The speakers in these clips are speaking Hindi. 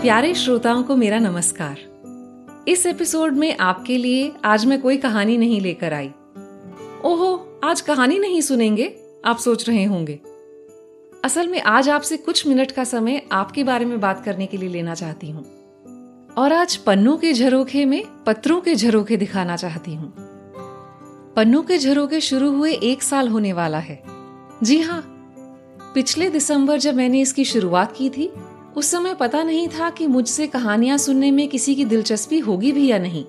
प्यारे श्रोताओं को मेरा नमस्कार। इस एपिसोड में आपके लिए आज मैं कोई कहानी नहीं लेकर आई। ओहो, आज कहानी नहीं सुनेंगे? आप सोच रहे होंगे। असल में आज आपसे कुछ मिनट का समय आपके बारे में बात करने के लिए लेना चाहती हूँ। और आज पन्नों के झरोखे में पत्रों के झरोखे दिखाना चाहती हूँ। पन्नों के झरोखे शुरू हुए एक साल होने वाला है। जी हाँ पिछले दिसंबर जब मैंने इसकी शुरुआत की थी उस समय पता नहीं था कि मुझसे कहानियाँ सुनने में किसी की दिलचस्पी होगी भी या नहीं।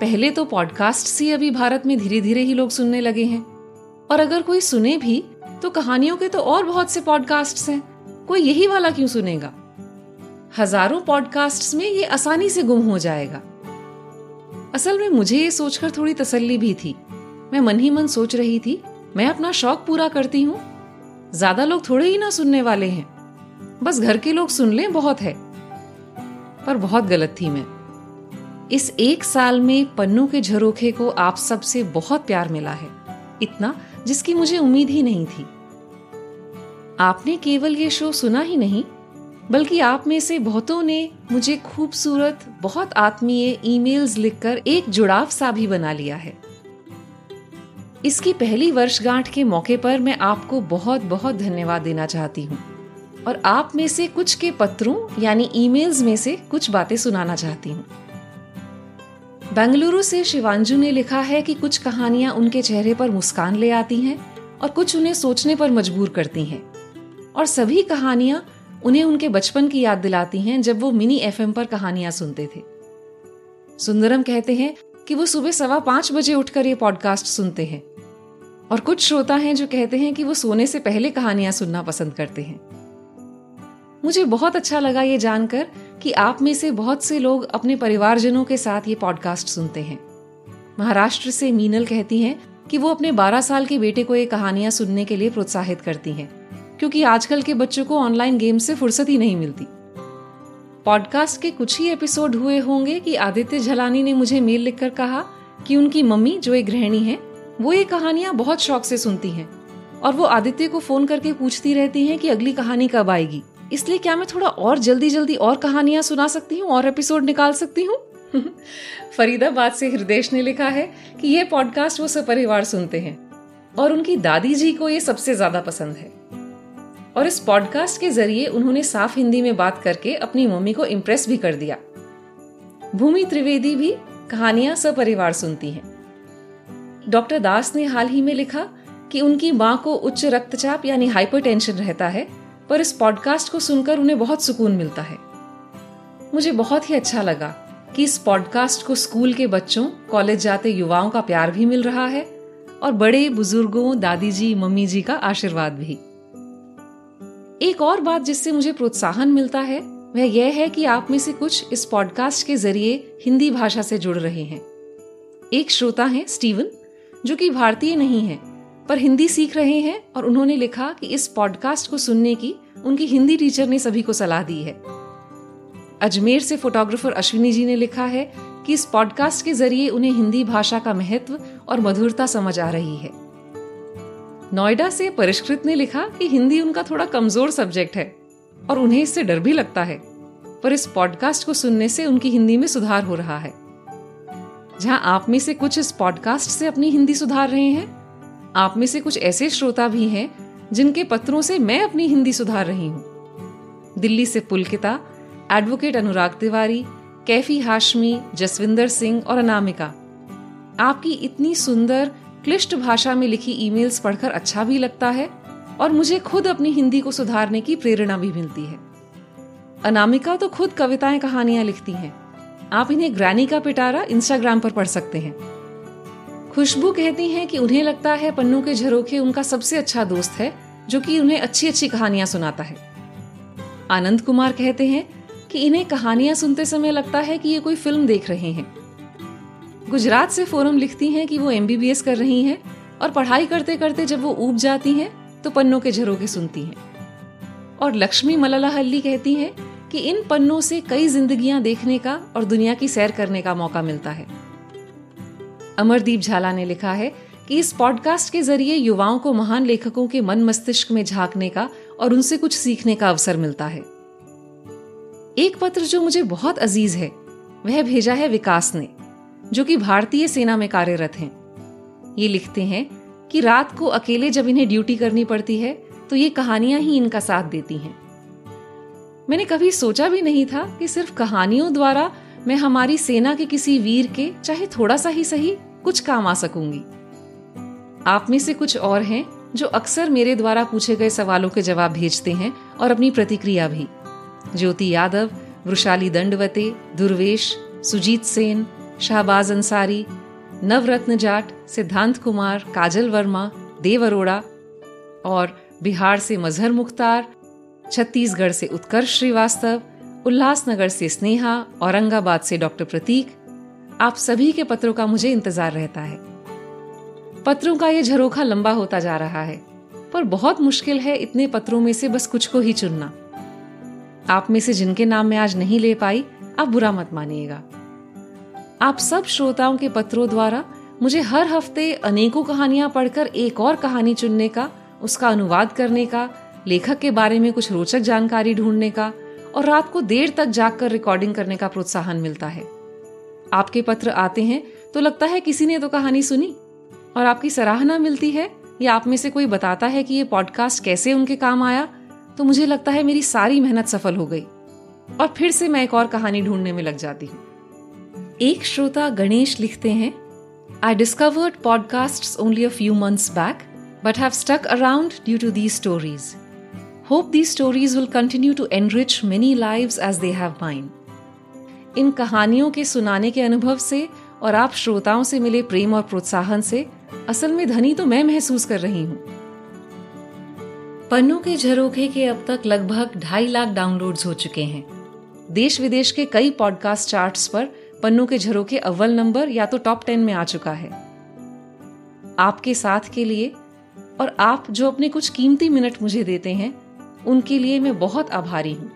पहले तो पॉडकास्ट से अभी भारत में धीरे धीरे ही लोग सुनने लगे हैं। और अगर कोई सुने भी तो कहानियों के तो और बहुत से पॉडकास्ट हैं। कोई यही वाला क्यों सुनेगा? हज़ारों पॉडकास्ट में ये आसानी से गुम हो जाएगा। असल में मुझे ये सोचकर थोड़ी तसल्ली भी थी। मैं मन ही मन सोच रही थी, मैं अपना शौक पूरा करती हूँ। ज़्यादा लोग थोड़े ही ना सुनने वाले हैं। बस घर के लोग सुन लें, बहुत है। पर बहुत गलत थी मैं। इस एक साल में पन्नों के झरोखे को आप सबसे बहुत प्यार मिला है। इतना जिसकी मुझे उम्मीद ही नहीं थी। आपने केवल ये शो सुना ही नहीं, बल्कि आप में से बहुतों ने मुझे खूबसूरत, बहुत आत्मीय ईमेल्स लिखकर एक जुड़ाव सा भी बना लिया है। इसकी पहली वर्षगांठ के मौके पर मैं आपको बहुत बहुत धन्यवाद देना चाहती हूँ। और आप में से कुछ के पत्रों, यानी ईमेल्स में से कुछ बातें सुनाना चाहती हूँ। बेंगलुरु से शिवांजू ने लिखा है कि कुछ कहानियाँ उनके चेहरे पर मुस्कान ले आती हैं और कुछ उन्हें सोचने पर मजबूर करती हैं। और सभी कहानियाँ उन्हें उनके बचपन की याद दिलाती हैं जब वो मिनी एफएम पर कहानियाँ सुनते थे। सुंदरम कहते हैं कि वो सुबह सवा पाँच बजे उठकर ये पॉडकास्ट सुनते हैं। और कुछ श्रोता हैं जो कहते हैं कि वो सोने से पहले कहानियाँ सुनना पसंद करते हैं। मुझे बहुत अच्छा लगा ये जानकर कि आप में से बहुत से लोग अपने परिवारजनों के साथ ये पॉडकास्ट सुनते हैं। महाराष्ट्र से मीनल कहती हैं कि वो अपने 12 साल के बेटे को ये कहानियाँ सुनने के लिए प्रोत्साहित करती हैं, क्योंकि आजकल के बच्चों को ऑनलाइन गेम से फुर्सत ही नहीं मिलती। पॉडकास्ट के कुछ ही एपिसोड हुए होंगे कि आदित्य झलानी ने मुझे मेल लिखकर कहा कि उनकी मम्मी, जो एक गृहिणी है, वो ये कहानियाँ बहुत शौक से सुनती हैं और वो आदित्य को फ़ोन करके पूछती रहती हैं कि अगली कहानी कब आएगी। इसलिए क्या मैं थोड़ा और जल्दी जल्दी और कहानियाँ सुना सकती हूँ, और एपिसोड निकाल सकती हूँ? फरीदाबाद से हृदय ने लिखा है कि ये पॉडकास्ट वो सपरिवार सुनते हैं, और उनकी दादी जी को ये सबसे ज़्यादा पसंद है। और इस पॉडकास्ट के ज़रिए उन्होंने साफ़ हिंदी में बात करके अपनी मम्मी को इम्प्रेस भी कर दिया। भूमि त्रिवेदी भी कहानियाँ सपरिवार सुनती हैं। डॉक्टर दास ने हाल ही में लिखा कि उनकी माँ को उच्च रक्तचाप यानी हाइपरटेंशन रहता है पर इस पॉडकास्ट को सुनकर उन्हें बहुत सुकून मिलता है। मुझे बहुत ही अच्छा लगा कि इस पॉडकास्ट को स्कूल के बच्चों, कॉलेज जाते युवाओं का प्यार भी मिल रहा है और बड़े बुज़ुर्गों दादी जी मम्मी जी का आशीर्वाद भी। एक और बात जिससे मुझे प्रोत्साहन मिलता है, वह यह है कि आप में से कुछ इस पॉडकास्ट के ज़रिए हिंदी भाषा से जुड़ रहे हैं। एक श्रोता है स्टीवन, जो कि भारतीय नहीं है पर हिंदी सीख रहे हैं और उन्होंने लिखा कि इस पॉडकास्ट को सुनने की उनकी हिंदी टीचर ने सभी को सलाह दी है। अजमेर से फोटोग्राफर अश्विनी जी ने लिखा है कि इस पॉडकास्ट के ज़रिए उन्हें हिंदी भाषा का महत्व और मधुरता समझ आ रही है। नोएडा से परिष्कृत ने लिखा कि हिंदी उनका थोड़ा कमज़ोर सब्जेक्ट है और उन्हें इससे डर भी लगता है, पर इस पॉडकास्ट को सुनने से उनकी हिंदी में सुधार हो रहा है। जहाँ आप में से कुछ इस पॉडकास्ट से अपनी हिंदी सुधार रहे हैं आप में से कुछ ऐसे श्रोता भी हैं जिनके पत्रों से मैं अपनी हिंदी सुधार रही हूँ। दिल्ली से पुलकिता, एडवोकेट अनुराग तिवारी, कैफी हाशमी, जसविंदर सिंह और अनामिका। आपकी इतनी सुंदर, क्लिष्ट भाषा में लिखी ईमेल्स पढ़कर अच्छा भी लगता है और मुझे खुद अपनी हिंदी को सुधारने की प्रेरणा भी मिलती है। अनामिका तो खुद कविताएँ कहानियाँ लिखती हैं। आप इन्हें ग्रैनी का पिटारा इंस्टाग्राम पर पढ़ सकते हैं। खुशबू कहती हैं कि उन्हें लगता है पन्नू के झरोखे उनका सबसे अच्छा दोस्त है, जो कि उन्हें अच्छी अच्छी कहानियाँ सुनाता है। आनंद कुमार कहते हैं कि इन्हें कहानियाँ सुनते समय लगता है कि ये कोई फ़िल्म देख रहे हैं। गुजरात से फोरम लिखती हैं कि वो एमबीबीएस कर रही हैं और पढ़ाई करते करते जब वो ऊब जाती हैं तो पन्नों के झरोखे सुनती हैं। और लक्ष्मी मलाला हल्ली कहती हैं कि इन पन्नों से कई जिंदगियाँ देखने का और दुनिया की सैर करने का मौका मिलता है। अमरदीप झाला ने लिखा है कि इस पॉडकास्ट के ज़रिए युवाओं को महान लेखकों के मन मस्तिष्क में झांकने का और उनसे कुछ सीखने का अवसर मिलता है। एक पत्र जो मुझे बहुत अज़ीज़ है, वह भेजा है विकास ने, जो कि भारतीय सेना में कार्यरत हैं। ये लिखते हैं कि रात को अकेले जब इन्हें ड्यूटी करनी पड़ती है तो ये कहानियाँ ही इनका साथ देती हैं। मैंने कभी सोचा भी नहीं था कि सिर्फ़ कहानियों द्वारा मैं हमारी सेना के किसी वीर के, चाहे थोड़ा सा ही सही, कुछ काम आ सकूँगी। आप में से कुछ और हैं, जो अक्सर मेरे द्वारा पूछे गए सवालों के जवाब भेजते हैं और अपनी प्रतिक्रिया भी। ज्योति यादव, वृशाली दंडवते, दुर्वेश, सुजीत सेन, शाहबाज अंसारी, नवरत्न जाट, सिद्धांत कुमार, काजल वर्मा, देव अरोड़ा और बिहार से मजहर मुख्तार, छत्तीसगढ़ से उत्कर्ष श्रीवास्तव उल्लासनगर से स्नेहा, औरंगाबाद से डॉक्टर प्रतीक, आप सभी के पत्रों का मुझे इंतज़ार रहता है। पत्रों का ये झरोखा लंबा होता जा रहा है, पर बहुत मुश्किल है इतने पत्रों में से बस कुछ को ही चुनना। आप में से जिनके नाम मैं आज नहीं ले पाई, आप बुरा मत मानिएगा। आप सब श्रोताओं के पत्रों द्वारा मुझे हर हफ़्ते अनेकों कहानियाँ पढ़कर एक और कहानी चुनने का, उसका अनुवाद करने का, लेखक के बारे में कुछ रोचक जानकारी ढूँढने का और रात को देर तक जागकर रिकॉर्डिंग करने का प्रोत्साहन मिलता है। आपके पत्र आते हैं तो लगता है किसी ने तो कहानी सुनी और आपकी सराहना मिलती है या आप में से कोई बताता है कि ये पॉडकास्ट कैसे उनके काम आया तो मुझे लगता है मेरी सारी मेहनत सफल हो गई। और फिर से मैं एक और कहानी ढूँढने में लग जाती हूँ। एक श्रोता गणेश लिखते हैं I discovered podcast only a few months back but have stuck around due to these stories. Hope these stories will continue to enrich many lives as they have mine. इन कहानियों के सुनाने के अनुभव से और आप श्रोताओं से मिले प्रेम और प्रोत्साहन से असल में धनी तो मैं महसूस कर रही हूँ। पन्नों के झरोखे के अब तक लगभग ढाई लाख डाउनलोड्स हो चुके हैं। देश विदेश के कई पॉडकास्ट चार्ट्स पर पन्नों के झरोखे अव्वल नंबर या तो टॉप टेन में आ चुका है। आपके साथ के लिए और आप जो अपने कुछ कीमती मिनट मुझे देते हैं उनके लिए मैं बहुत आभारी हूँ।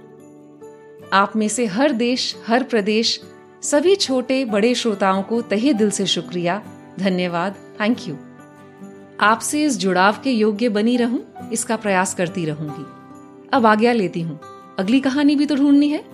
आप में से हर देश, हर प्रदेश, सभी छोटे, बड़े श्रोताओं को तहे दिल से शुक्रिया। धन्यवाद। थैंक यू आपसे इस जुड़ाव के योग्य बनी रहूँ, इसका प्रयास करती रहूँगी। अब आज्ञा लेती हूँ। अगली कहानी भी तो ढूंढनी है।